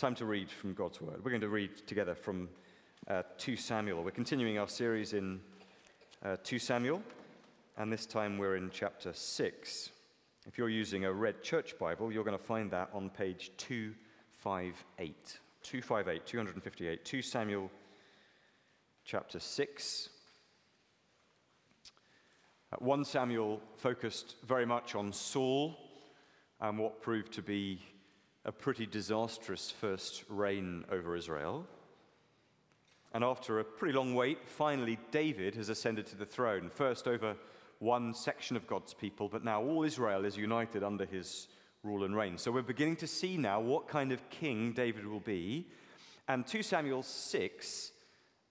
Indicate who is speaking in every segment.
Speaker 1: Time to read from God's Word. We're going to read together from uh, 2 Samuel. We're continuing our series in uh, 2 Samuel, and this time we're in chapter 6. If you're using a red church Bible, you're going to find that on page 258. 258, 258, 2 Samuel chapter 6. Uh, 1 Samuel focused very much on Saul and what proved to be a pretty disastrous first reign over Israel. And after a pretty long wait, finally David has ascended to the throne, first over one section of God's people, but now all Israel is united under his rule and reign. So we're beginning to see now what kind of king David will be. And 2 Samuel 6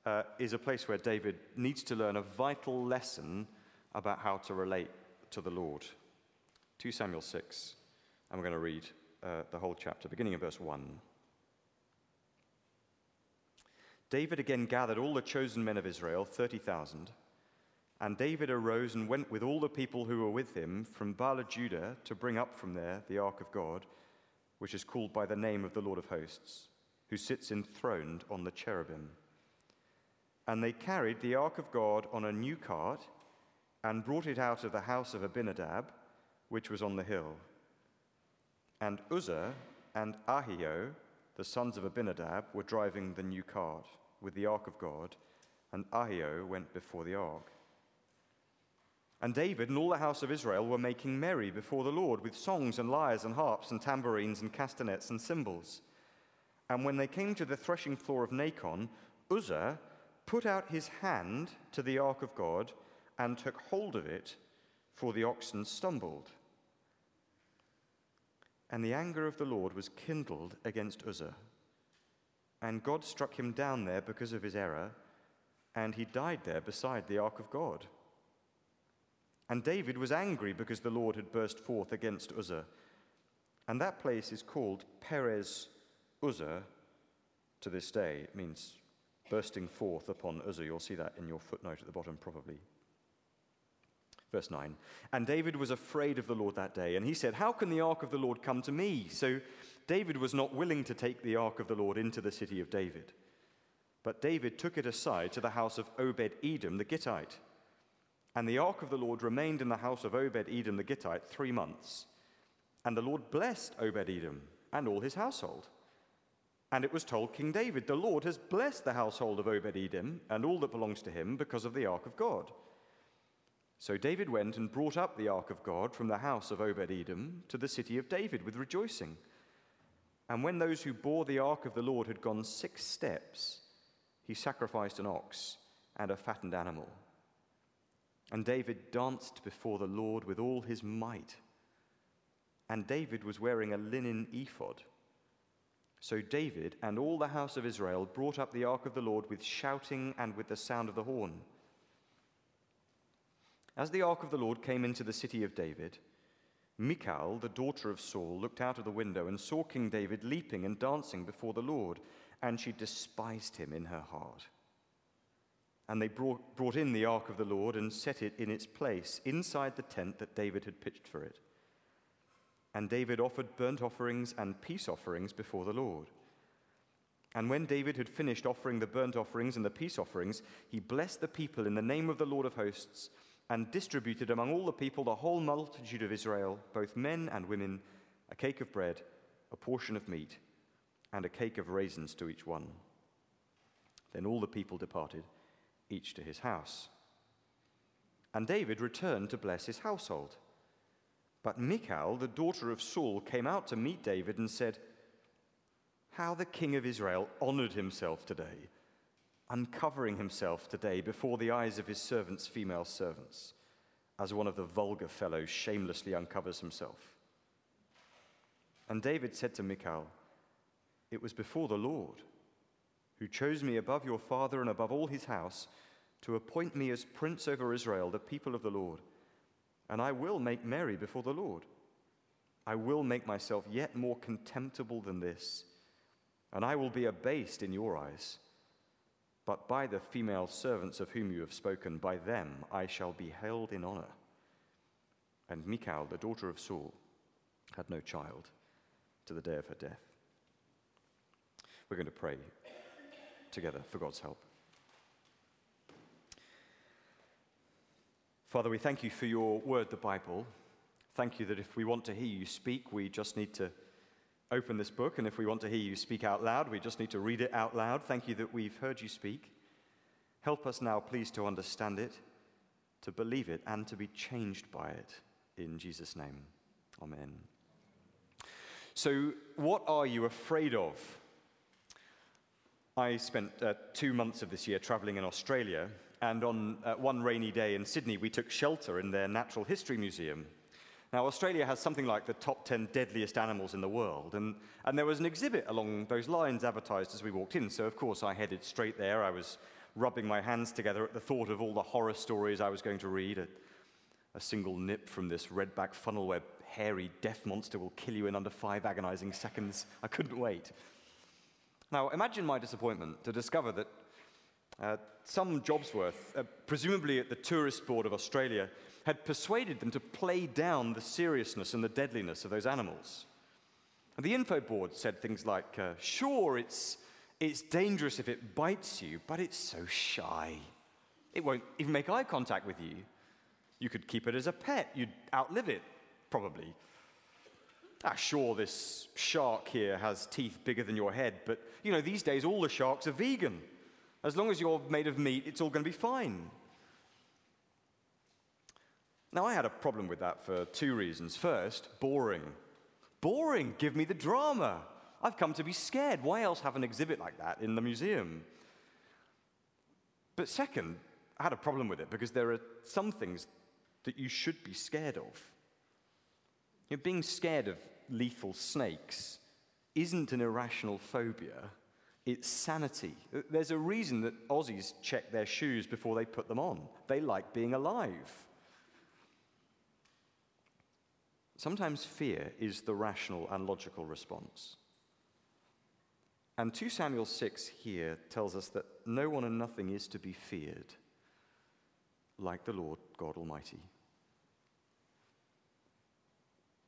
Speaker 1: uh, is a place where David needs to learn a vital lesson about how to relate to the Lord. 2 Samuel 6, and we're going to read uh, the whole chapter, beginning in verse 1. David again gathered all the chosen men of Israel, 30,000. And David arose and went with all the people who were with him from Baal Judah to bring up from there the ark of God, which is called by the name of the Lord of hosts, who sits enthroned on the cherubim. And they carried the ark of God on a new cart and brought it out of the house of Abinadab, which was on the hill. And Uzzah and Ahio, the sons of Abinadab, were driving the new cart with the ark of God, and Ahio went before the ark. And David and all the house of Israel were making merry before the Lord with songs and lyres and harps and tambourines and castanets and cymbals. And when they came to the threshing floor of Nacon, Uzzah put out his hand to the ark of God and took hold of it, for the oxen stumbled. And the anger of the Lord was kindled against Uzzah. And God struck him down there because of his error, and he died there beside the ark of God. And David was angry because the Lord had burst forth against Uzzah. And that place is called Perez Uzzah to this day. It means bursting forth upon Uzzah. You'll see that in your footnote at the bottom, probably. Verse 9. And David was afraid of the Lord that day, and he said, How can the ark of the Lord come to me? So David was not willing to take the ark of the Lord into the city of David. But David took it aside to the house of Obed Edom the Gittite. And the ark of the Lord remained in the house of Obed Edom the Gittite three months. And the Lord blessed Obed Edom and all his household. And it was told King David, The Lord has blessed the household of Obed Edom and all that belongs to him because of the ark of God. So David went and brought up the ark of God from the house of Obed Edom to the city of David with rejoicing. And when those who bore the ark of the Lord had gone six steps, he sacrificed an ox and a fattened animal. And David danced before the Lord with all his might. And David was wearing a linen ephod. So David and all the house of Israel brought up the ark of the Lord with shouting and with the sound of the horn. As the ark of the Lord came into the city of David, Michal, the daughter of Saul, looked out of the window and saw King David leaping and dancing before the Lord, and she despised him in her heart. And they brought, brought in the ark of the Lord and set it in its place inside the tent that David had pitched for it. And David offered burnt offerings and peace offerings before the Lord. And when David had finished offering the burnt offerings and the peace offerings, he blessed the people in the name of the Lord of hosts and distributed among all the people, the whole multitude of Israel, both men and women, a cake of bread, a portion of meat, and a cake of raisins to each one. Then all the people departed, each to his house. And David returned to bless his household. But Michal, the daughter of Saul, came out to meet David and said, How the king of Israel honored himself today uncovering himself today before the eyes of his servants' female servants, as one of the vulgar fellows shamelessly uncovers himself. And David said to Michal, It was before the Lord, who chose me above your father and above all his house, to appoint me as prince over Israel, the people of the Lord. And I will make merry before the Lord. I will make myself yet more contemptible than this, and I will be abased in your eyes. But by the female servants of whom you have spoken, by them I shall be held in honor. And Michal, the daughter of Saul, had no child to the day of her death. We're going to pray together for God's help. Father, we thank you for your word, the Bible. Thank you that if we want to hear you speak, we just need to open this book, and if we want to hear you speak out loud, we just need to read it out loud. Thank you that we've heard you speak. Help us now, please, to understand it, to believe it, and to be changed by it. In Jesus' name, amen. So, what are you afraid of? I spent uh, two months of this year traveling in Australia, and on uh, one rainy day in Sydney, we took shelter in their Natural History Museum. Now, Australia has something like the top 10 deadliest animals in the world, and, and there was an exhibit along those lines advertised as we walked in, so of course I headed straight there. I was rubbing my hands together at the thought of all the horror stories I was going to read. A, a single nip from this redback funnel web hairy death monster will kill you in under five agonizing seconds. I couldn't wait. Now, imagine my disappointment to discover that uh, some Jobsworth, uh, presumably at the Tourist Board of Australia, had persuaded them to play down the seriousness and the deadliness of those animals. And the info board said things like, uh, sure, it's, it's dangerous if it bites you, but it's so shy. It won't even make eye contact with you. You could keep it as a pet, you'd outlive it, probably. Ah, sure, this shark here has teeth bigger than your head, but you know, these days all the sharks are vegan. As long as you're made of meat, it's all going to be fine. Now, I had a problem with that for two reasons. First, boring. Boring, give me the drama. I've come to be scared. Why else have an exhibit like that in the museum? But second, I had a problem with it because there are some things that you should be scared of. You know, being scared of lethal snakes isn't an irrational phobia, it's sanity. There's a reason that Aussies check their shoes before they put them on. They like being alive. Sometimes fear is the rational and logical response. And 2 Samuel 6 here tells us that no one and nothing is to be feared like the Lord God Almighty.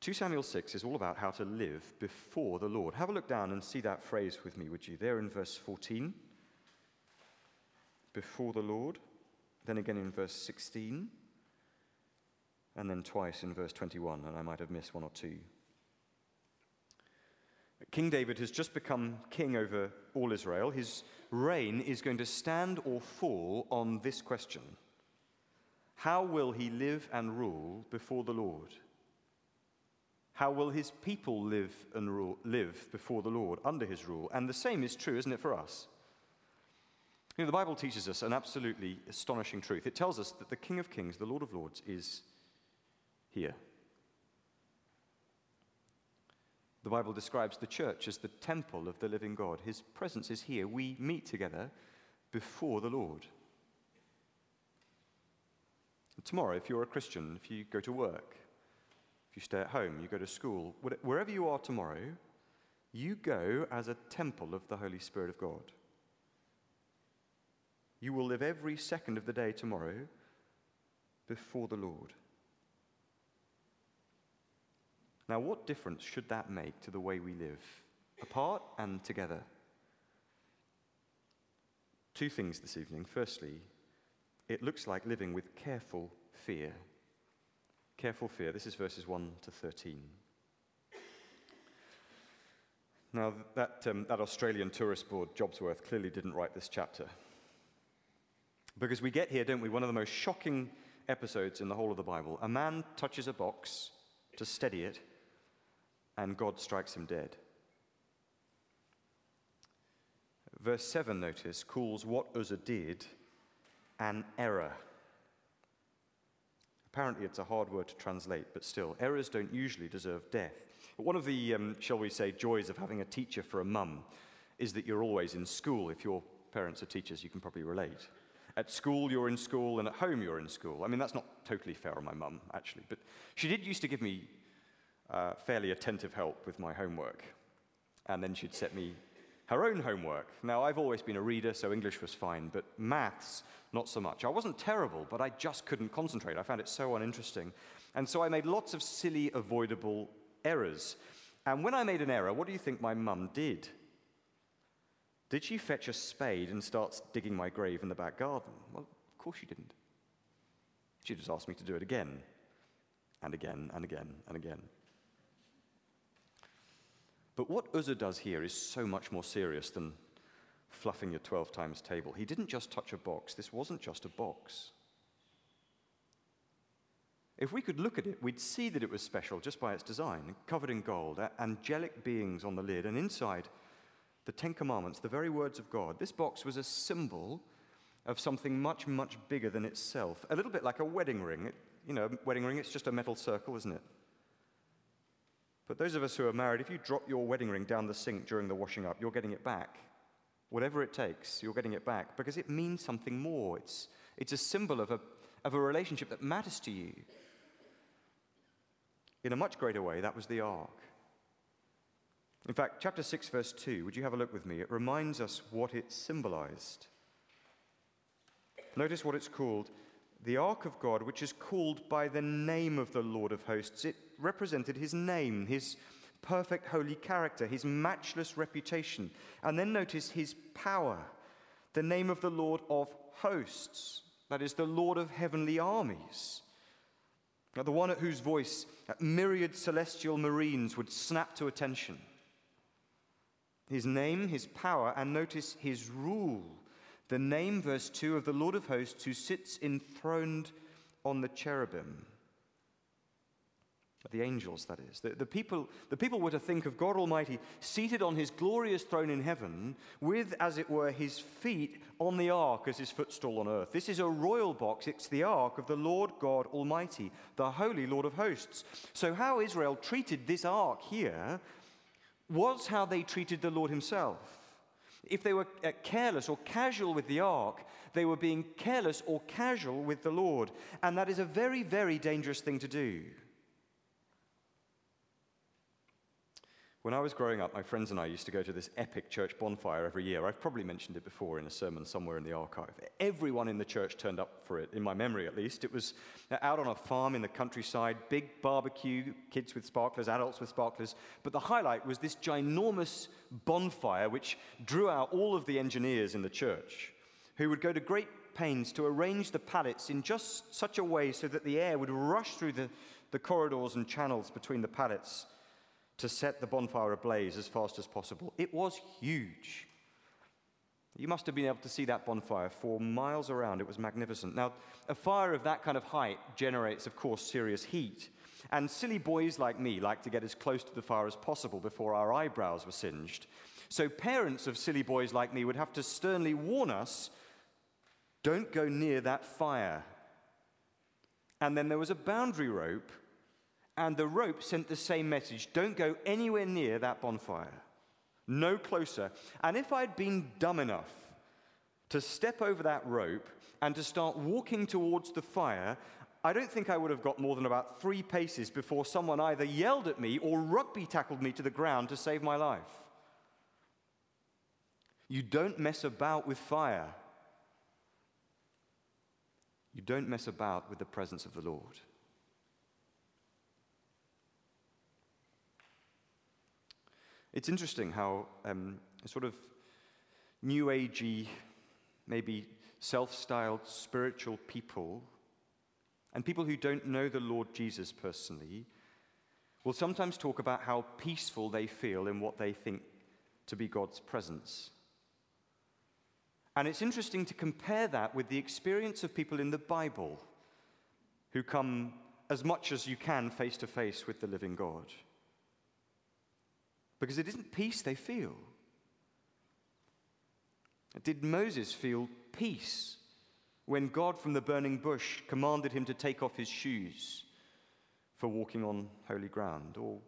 Speaker 1: 2 Samuel 6 is all about how to live before the Lord. Have a look down and see that phrase with me, would you? There in verse 14. Before the Lord. Then again in verse 16. And then twice in verse 21, and I might have missed one or two. King David has just become king over all Israel. His reign is going to stand or fall on this question How will he live and rule before the Lord? How will his people live and rule, live before the Lord under his rule? And the same is true, isn't it, for us? You know, the Bible teaches us an absolutely astonishing truth. It tells us that the King of Kings, the Lord of Lords, is here. The Bible describes the church as the temple of the living God. His presence is here. We meet together before the Lord. Tomorrow, if you're a Christian, if you go to work, if you stay at home, you go to school, wherever you are tomorrow, you go as a temple of the Holy Spirit of God. You will live every second of the day tomorrow before the Lord. Now, what difference should that make to the way we live, apart and together? Two things this evening. Firstly, it looks like living with careful fear. Careful fear. This is verses 1 to 13. Now, that, um, that Australian Tourist Board, Jobsworth, clearly didn't write this chapter. Because we get here, don't we, one of the most shocking episodes in the whole of the Bible. A man touches a box to steady it, and God strikes him dead. Verse 7, notice, calls what Uzzah did an error. Apparently, it's a hard word to translate, but still, errors don't usually deserve death. But one of the, um, shall we say, joys of having a teacher for a mum is that you're always in school. If your parents are teachers, you can probably relate. At school, you're in school, and at home, you're in school. I mean, that's not totally fair on my mum, actually, but she did used to give me uh, fairly attentive help with my homework. And then she'd set me her own homework. Now, I've always been a reader, so English was fine, but maths, not so much. I wasn't terrible, but I just couldn't concentrate. I found it so uninteresting. And so I made lots of silly, avoidable errors. And when I made an error, what do you think my mum did? Did she fetch a spade and start digging my grave in the back garden? Well, of course she didn't. She just asked me to do it again, and again, and again, and again. But what Uzzah does here is so much more serious than fluffing your 12 times table. He didn't just touch a box, this wasn't just a box. If we could look at it, we'd see that it was special just by its design, covered in gold, angelic beings on the lid, and inside, the Ten Commandments, the very words of God. This box was a symbol of something much, much bigger than itself. A little bit like a wedding ring. You know, a wedding ring, it's just a metal circle, isn't it? But those of us who are married, if you drop your wedding ring down the sink during the washing up, you're getting it back. Whatever it takes, you're getting it back because it means something more. It's, it's a symbol of a, of a relationship that matters to you. In a much greater way, that was the ark. In fact, chapter 6, verse 2, would you have a look with me? It reminds us what it symbolized. Notice what it's called the ark of God, which is called by the name of the Lord of hosts. It represented his name, his perfect holy character, his matchless reputation. And then notice his power, the name of the Lord of hosts, that is, the Lord of heavenly armies. Now, the one at whose voice myriad celestial marines would snap to attention his name, his power, and notice his rule. The name, verse 2, of the Lord of hosts who sits enthroned on the cherubim. The angels, that is. The, the, people, the people were to think of God Almighty seated on his glorious throne in heaven, with, as it were, his feet on the ark as his footstool on earth. This is a royal box. It's the ark of the Lord God Almighty, the holy Lord of hosts. So, how Israel treated this ark here was how they treated the Lord Himself. If they were uh, careless or casual with the ark, they were being careless or casual with the Lord. And that is a very, very dangerous thing to do. When I was growing up, my friends and I used to go to this epic church bonfire every year. I've probably mentioned it before in a sermon somewhere in the archive. Everyone in the church turned up for it, in my memory at least. It was uh, out on a farm in the countryside, big barbecue, kids with sparklers, adults with sparklers. But the highlight was this ginormous bonfire which drew out all of the engineers in the church who would go to great pains to arrange the pallets in just such a way so that the air would rush through the, the corridors and channels between the pallets to set the bonfire ablaze as fast as possible. It was huge. You must have been able to see that bonfire for miles around. It was magnificent. Now, a fire of that kind of height generates, of course, serious heat. And silly boys like me like to get as close to the fire as possible before our eyebrows were singed. So, parents of silly boys like me would have to sternly warn us don't go near that fire. And then there was a boundary rope and the rope sent the same message don't go anywhere near that bonfire, no closer. And if I'd been dumb enough to step over that rope and to start walking towards the fire, I don't think I would have got more than about three paces before someone either yelled at me or rugby tackled me to the ground to save my life. You don't mess about with fire. You don't mess about with the presence of the Lord. It's interesting how um, sort of new agey, maybe self styled spiritual people, and people who don't know the Lord Jesus personally, will sometimes talk about how peaceful they feel in what they think to be God's presence. And it's interesting to compare that with the experience of people in the Bible who come as much as you can face to face with the living God because it isn't peace they feel. Did Moses feel peace when God from the burning bush commanded him to take off his shoes for walking on holy ground? Or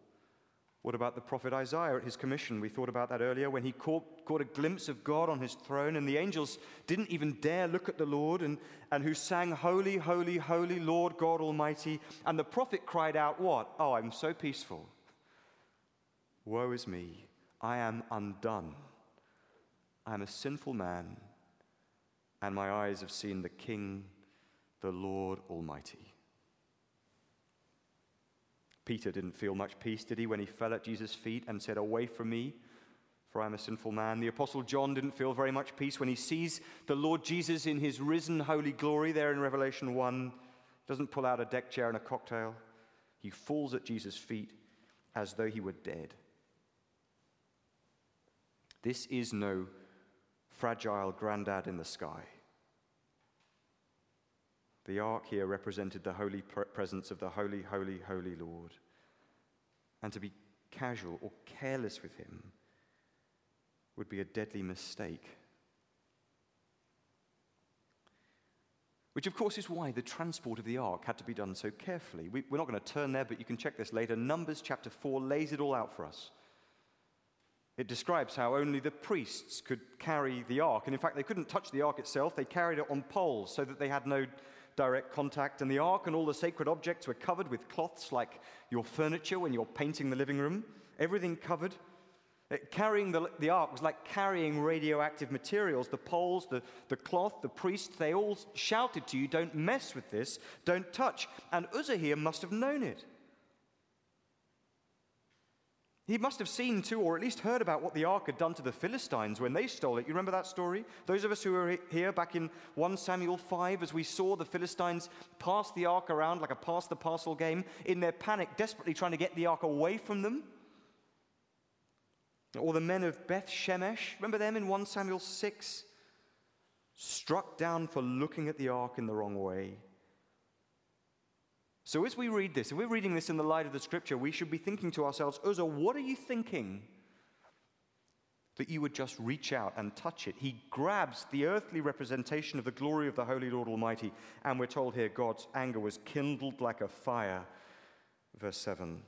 Speaker 1: what about the prophet Isaiah at his commission? We thought about that earlier when he caught, caught a glimpse of God on his throne, and the angels didn't even dare look at the Lord, and, and who sang, Holy, holy, holy Lord God Almighty. And the prophet cried out, What? Oh, I'm so peaceful. Woe is me, I am undone. I am a sinful man, and my eyes have seen the King, the Lord Almighty. Peter didn't feel much peace, did he, when he fell at Jesus' feet and said, Away from me, for I'm a sinful man. The Apostle John didn't feel very much peace when he sees the Lord Jesus in his risen holy glory there in Revelation 1. He Doesn't pull out a deck chair and a cocktail. He falls at Jesus' feet as though he were dead. This is no fragile grandad in the sky. The ark here represented the holy presence of the holy, holy, holy Lord. And to be casual or careless with him would be a deadly mistake. Which, of course, is why the transport of the ark had to be done so carefully. We, are not going to turn there, but you can check this later. Numbers chapter 4 lays it all out for us. It describes how only the priests could carry the ark. And in fact, they couldn't touch the ark itself, they carried it on poles so that they had no direct contact. And the ark and all the sacred objects were covered with cloths like your furniture when you're painting the living room, everything covered. Uh, carrying the, the ark was like carrying radioactive materials. The poles, the, the cloth, the priest, they all shouted to you, Don't mess with this, don't touch. And Uzzah here must have known it. He must have seen too, or at least heard about what the ark had done to the Philistines when they stole it. You remember that story? Those of us who were here back in 1 Samuel 5, as we saw the Philistines pass the ark around like a pass the parcel game, in their panic, desperately trying to get the ark away from them. Or the men of Beth Shemesh, remember them in 1 Samuel 6? Struck down for looking at the ark in the wrong way. So, as we read this, if we're reading this in the light of the scripture, we should be thinking to ourselves, Uzzah, what are you thinking? That you would just reach out and touch it. He grabs the earthly representation of the glory of the Holy Lord Almighty, and we're told here God's anger was kindled like a fire. Verse 7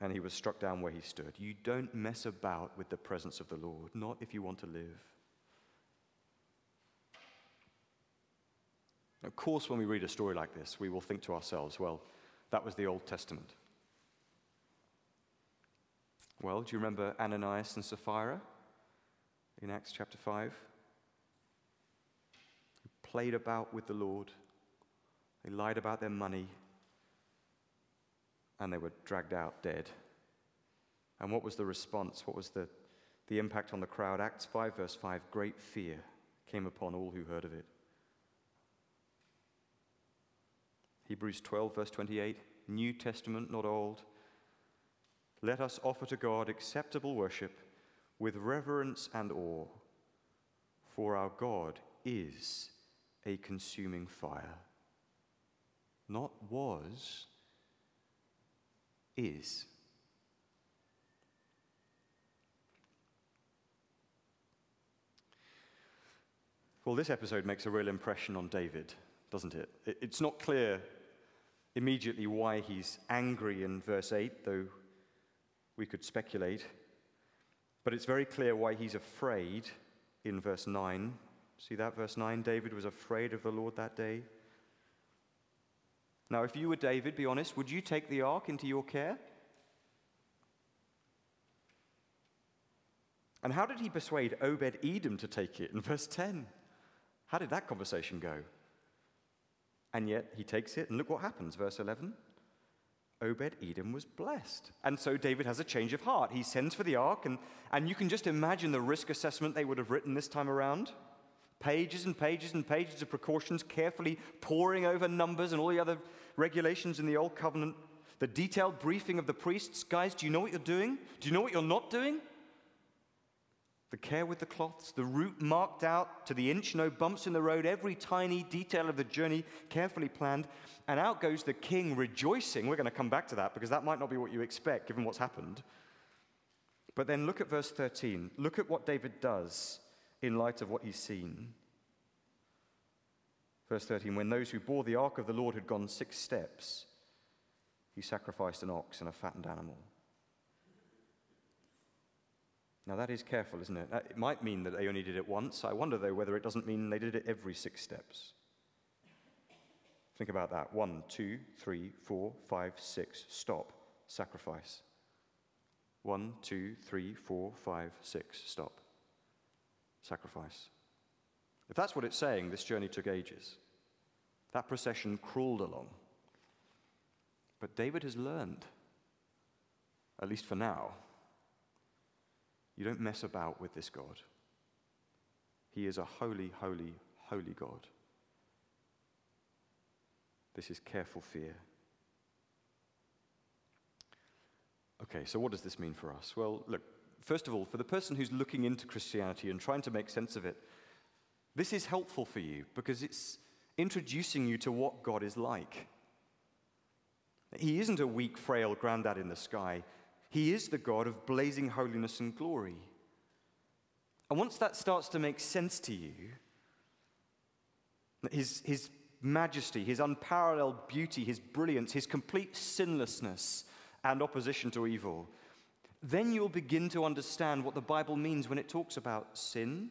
Speaker 1: and he was struck down where he stood. You don't mess about with the presence of the Lord, not if you want to live. Of course, when we read a story like this, we will think to ourselves, well, that was the Old Testament. Well, do you remember Ananias and Sapphira in Acts chapter 5? Who played about with the Lord, they lied about their money, and they were dragged out dead. And what was the response? What was the, the impact on the crowd? Acts 5, verse 5 great fear came upon all who heard of it. Hebrews 12, verse 28 New Testament, not Old. Let us offer to God acceptable worship with reverence and awe, for our God is a consuming fire. Not was, is. Well, this episode makes a real impression on David, doesn't it? It's not clear immediately why he's angry in verse 8, though we could speculate. But it's very clear why he's afraid in verse 9. See that, verse 9? David was afraid of the Lord that day. Now, if you were David, be honest, would you take the ark into your care? And how did he persuade Obed Edom to take it in verse 10? How did that conversation go? And yet he takes it, and look what happens. Verse 11 Obed Edom was blessed. And so David has a change of heart. He sends for the ark, and, and you can just imagine the risk assessment they would have written this time around. Pages and pages and pages of precautions, carefully poring over numbers and all the other regulations in the Old Covenant. The detailed briefing of the priests guys, do you know what you're doing? Do you know what you're not doing? The care with the cloths, the route marked out to the inch, no bumps in the road, every tiny detail of the journey carefully planned. And out goes the king rejoicing. We're going to come back to that because that might not be what you expect given what's happened. But then look at verse 13. Look at what David does in light of what he's seen. Verse 13 When those who bore the ark of the Lord had gone six steps, he sacrificed an ox and a fattened animal. Now, that is careful, isn't it? It might mean that they only did it once. I wonder, though, whether it doesn't mean they did it every six steps. Think about that. One, two, three, four, five, six. Stop. Sacrifice. One, two, three, four, five, six. Stop. Sacrifice. If that's what it's saying, this journey took ages. That procession crawled along. But David has learned, at least for now, You don't mess about with this God. He is a holy, holy, holy God. This is careful fear. Okay, so what does this mean for us? Well, look, first of all, for the person who's looking into Christianity and trying to make sense of it, this is helpful for you because it's introducing you to what God is like. He isn't a weak, frail granddad in the sky. He is the God of blazing holiness and glory. And once that starts to make sense to you, his, his majesty, his unparalleled beauty, his brilliance, his complete sinlessness and opposition to evil, then you'll begin to understand what the Bible means when it talks about sin,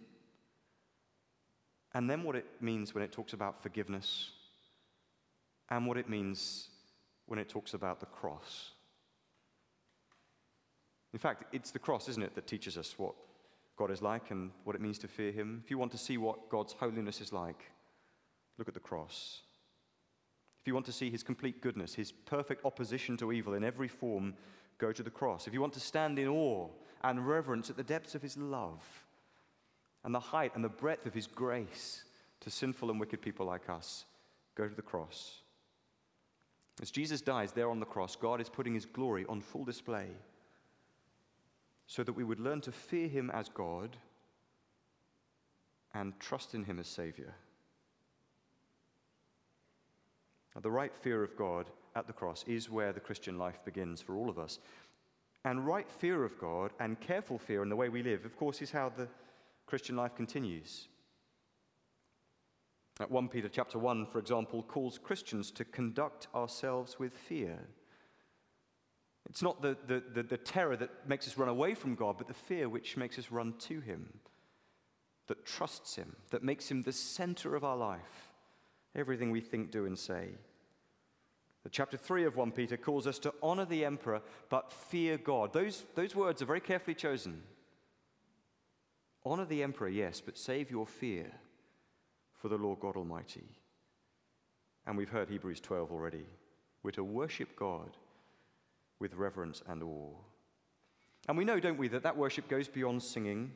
Speaker 1: and then what it means when it talks about forgiveness, and what it means when it talks about the cross. In fact, it's the cross, isn't it, that teaches us what God is like and what it means to fear Him. If you want to see what God's holiness is like, look at the cross. If you want to see His complete goodness, His perfect opposition to evil in every form, go to the cross. If you want to stand in awe and reverence at the depths of His love and the height and the breadth of His grace to sinful and wicked people like us, go to the cross. As Jesus dies there on the cross, God is putting his glory on full display so that we would learn to fear him as God and trust in him as Savior. The right fear of God at the cross is where the Christian life begins for all of us. And right fear of God and careful fear in the way we live, of course, is how the Christian life continues. At 1 Peter chapter 1, for example, calls Christians to conduct ourselves with fear. It's not the, the, the, the, terror that makes us run away from God, but the fear which makes us run to Him, that trusts Him, that makes Him the center of our life, everything we think, do, and say. The chapter 3 of 1 Peter calls us to honor the emperor, but fear God. Those, those words are very carefully chosen. Honor the emperor, yes, but save your fear for the Lord God Almighty. And we've heard Hebrews 12 already. We're to worship God with reverence and awe. And we know, don't we, that that worship goes beyond singing.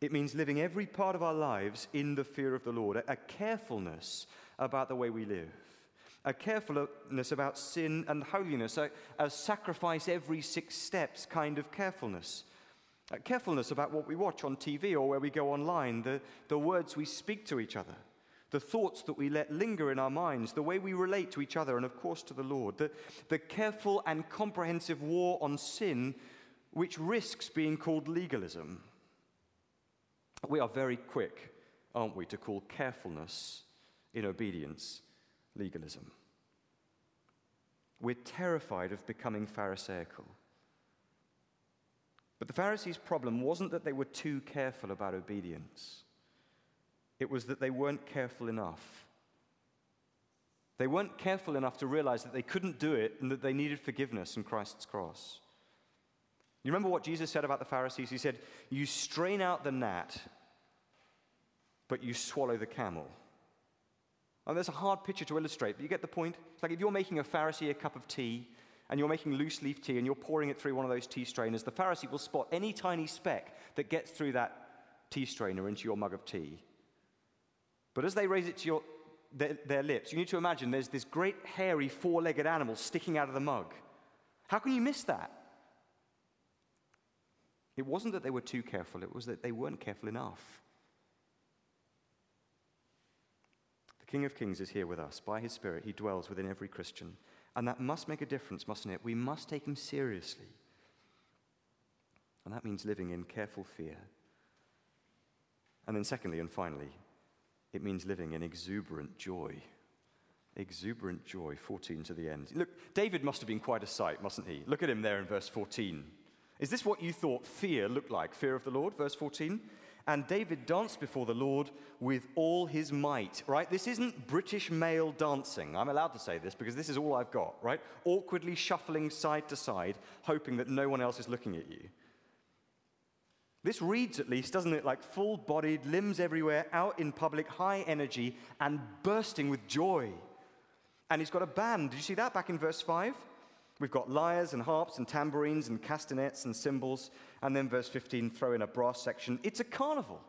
Speaker 1: It means living every part of our lives in the fear of the Lord, a carefulness about the way we live, a carefulness about sin and holiness, a, a sacrifice every six steps kind of carefulness. Uh, carefulness about what we watch on TV or where we go online, the, the words we speak to each other, the thoughts that we let linger in our minds, the way we relate to each other and, of course, to the Lord, the, the careful and comprehensive war on sin, which risks being called legalism. We are very quick, aren't we, to call carefulness in obedience legalism. We're terrified of becoming Pharisaical. But the Pharisees' problem wasn't that they were too careful about obedience, it was that they weren't careful enough. They weren't careful enough to realize that they couldn't do it and that they needed forgiveness in Christ's cross. You remember what Jesus said about the Pharisees? He said, You strain out the gnat, but you swallow the camel. And there's a hard picture to illustrate, but you get the point. It's like if you're making a Pharisee a cup of tea and you're making loose leaf tea and you're pouring it through one of those tea strainers, the Pharisee will spot any tiny speck that gets through that tea strainer into your mug of tea. But as they raise it to your, their, their lips, you need to imagine there's this great hairy four legged animal sticking out of the mug. How can you miss that? It wasn't that they were too careful, it was that they weren't careful enough. The King of Kings is here with us. By his Spirit, he dwells within every Christian. And that must make a difference, mustn't it? We must take him seriously. And that means living in careful fear. And then, secondly and finally, it means living in exuberant joy. Exuberant joy, 14 to the end. Look, David must have been quite a sight, mustn't he? Look at him there in verse 14. Is this what you thought fear looked like? Fear of the Lord, verse 14? And David danced before the Lord with all his might, right? This isn't British male dancing. I'm allowed to say this because this is all I've got, right? Awkwardly shuffling side to side, hoping that no one else is looking at you. This reads, at least, doesn't it, like full bodied, limbs everywhere, out in public, high energy, and bursting with joy. And he's got a band. Did you see that back in verse 5? We've got lyres and harps and tambourines and castanets and cymbals. And then, verse 15, throw in a brass section. It's a carnival.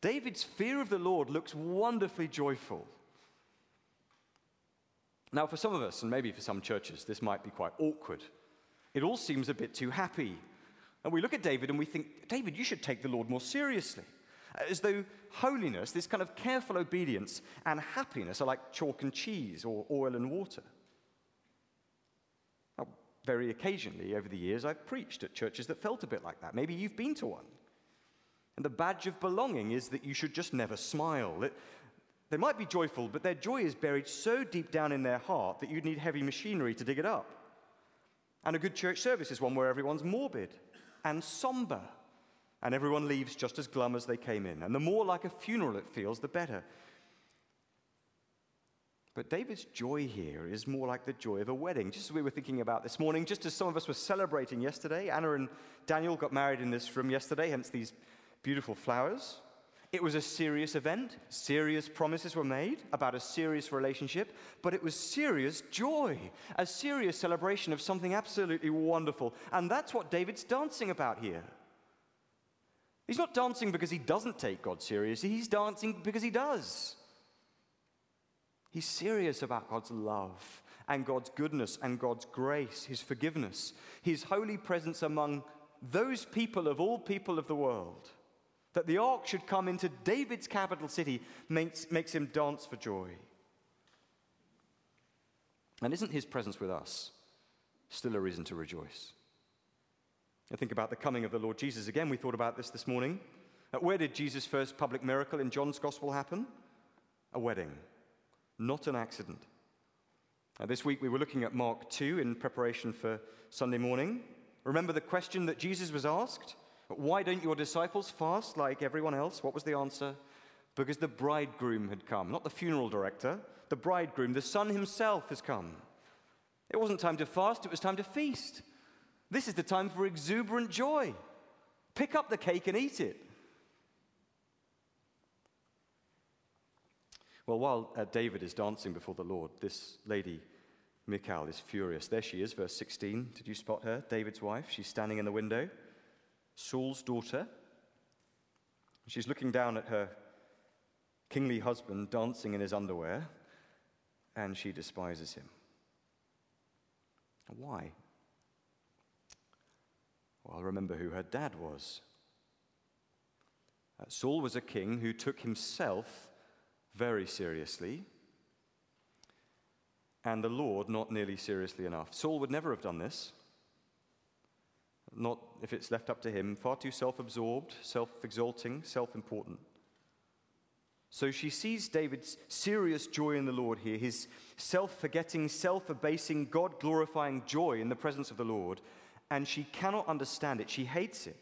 Speaker 1: David's fear of the Lord looks wonderfully joyful. Now, for some of us, and maybe for some churches, this might be quite awkward. It all seems a bit too happy. And we look at David and we think, David, you should take the Lord more seriously. Uh, as though holiness, this kind of careful obedience, and happiness are like chalk and cheese or oil and water. Now, very occasionally over the years, I've preached at churches that felt a bit like that. Maybe you've been to one. And the badge of belonging is that you should just never smile. It, they might be joyful, but their joy is buried so deep down in their heart that you'd need heavy machinery to dig it up. And a good church service is one where everyone's morbid and somber, and everyone leaves just as glum as they came in. And the more like a funeral it feels, the better. But David's joy here is more like the joy of a wedding, just as we were thinking about this morning, just as some of us were celebrating yesterday. Anna and Daniel got married in this room yesterday, hence these beautiful flowers. It was a serious event. Serious promises were made about a serious relationship, but it was serious joy, a serious celebration of something absolutely wonderful. And that's what David's dancing about here. He's not dancing because he doesn't take God seriously, he's dancing because he does. He's serious about God's love and God's goodness and God's grace, his forgiveness, his holy presence among those people of all people of the world. That the ark should come into David's capital city makes, makes him dance for joy. And isn't his presence with us still a reason to rejoice? I think about the coming of the Lord Jesus again. We thought about this this morning. Where did Jesus' first public miracle in John's gospel happen? A wedding, not an accident. Now, this week we were looking at Mark 2 in preparation for Sunday morning. Remember the question that Jesus was asked? Why don't your disciples fast like everyone else? What was the answer? Because the bridegroom had come, not the funeral director, the bridegroom, the son himself has come. It wasn't time to fast, it was time to feast. This is the time for exuberant joy. Pick up the cake and eat it. Well, while uh, David is dancing before the Lord, this lady, Michal, is furious. There she is, verse 16. Did you spot her? David's wife. She's standing in the window. Saul's daughter. She's looking down at her kingly husband dancing in his underwear, and she despises him. Why? Well, remember who her dad was. Uh, Saul was a king who took himself very seriously, and the Lord not nearly seriously enough. Saul would never have done this not if it's left up to him, far too self absorbed, self exalting, self important. So she sees David's serious joy in the Lord here, his self forgetting, self abasing, God glorifying joy in the presence of the Lord, and she cannot understand it. She hates it.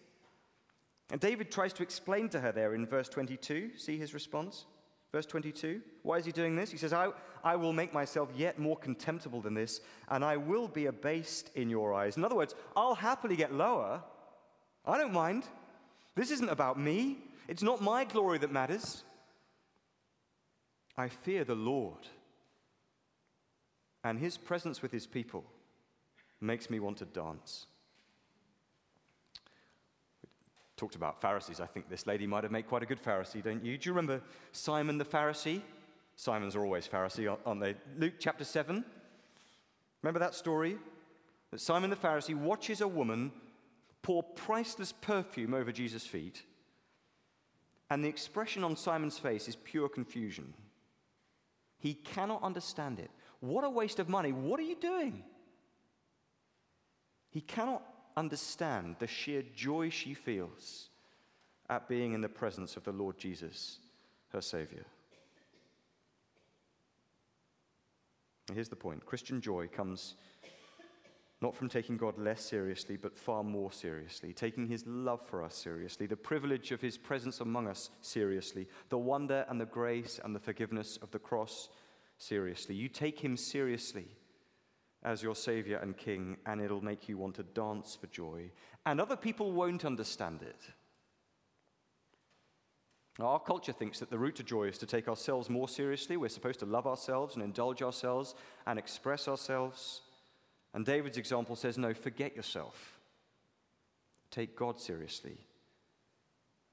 Speaker 1: And David tries to explain to her there in verse 22. See his response? Verse 22. Why is he doing this? He says, I, I will make myself yet more contemptible than this, and I will be abased in your eyes. In other words, I'll happily get lower. I don't mind. This isn't about me, it's not my glory that matters. I fear the Lord, and his presence with his people makes me want to dance talked about Pharisees. I think this lady might have made quite a good Pharisee, don't you? Do you remember Simon the Pharisee? Simons are always Pharisee, aren't they? Luke chapter 7. Remember that story? That Simon the Pharisee watches a woman pour priceless perfume over Jesus' feet, and the expression on Simon's face is pure confusion. He cannot understand it. What a waste of money. What are you doing? He cannot understand the sheer joy she feels at being in the presence of the Lord Jesus, her Savior. And here's the point Christian joy comes not from taking God less seriously, but far more seriously, taking his love for us seriously, the privilege of his presence among us seriously, the wonder and the grace and the forgiveness of the cross seriously. You take him seriously as your Savior and King, and it'll make you want to dance for joy. And other people won't understand it. Our culture thinks that the route to joy is to take ourselves more seriously. We're supposed to love ourselves and indulge ourselves and express ourselves. And David's example says, no, forget yourself. Take God seriously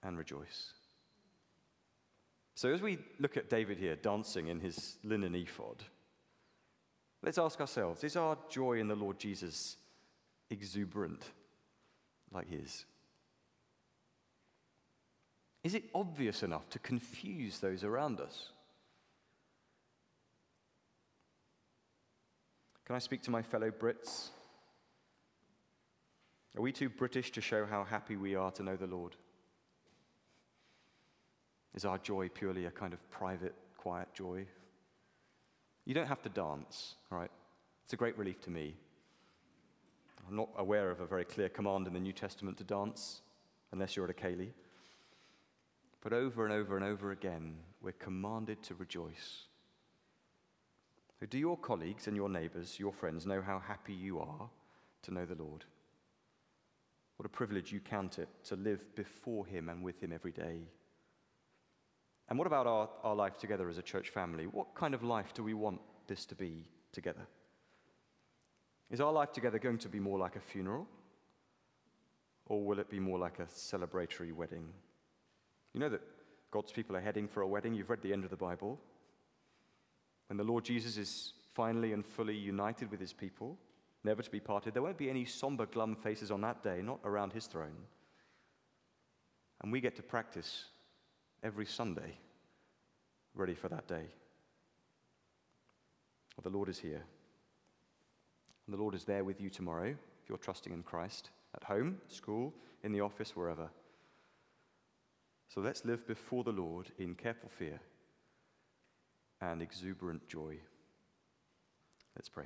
Speaker 1: and rejoice. So, as we look at David here dancing in his linen ephod, let's ask ourselves is our joy in the Lord Jesus exuberant like his? Is it obvious enough to confuse those around us? Can I speak to my fellow Brits? Are we too British to show how happy we are to know the Lord? Is our joy purely a kind of private, quiet joy? You don't have to dance, right? It's a great relief to me. I'm not aware of a very clear command in the New Testament to dance, unless you're at a ceilidh. But over and over and over again, we're commanded to rejoice. So do your colleagues and your neighbors, your friends, know how happy you are to know the Lord? What a privilege you count it to live before Him and with Him every day. And what about our, our life together as a church family? What kind of life do we want this to be together? Is our life together going to be more like a funeral? Or will it be more like a celebratory wedding? You know that God's people are heading for a wedding. You've read the end of the Bible. When the Lord Jesus is finally and fully united with his people, never to be parted, there won't be any somber, glum faces on that day, not around his throne. And we get to practice every Sunday, ready for that day. The Lord is here. And the Lord is there with you tomorrow if you're trusting in Christ, at home, school, in the office, wherever. So let's live before the Lord in careful fear and exuberant joy. Let's pray.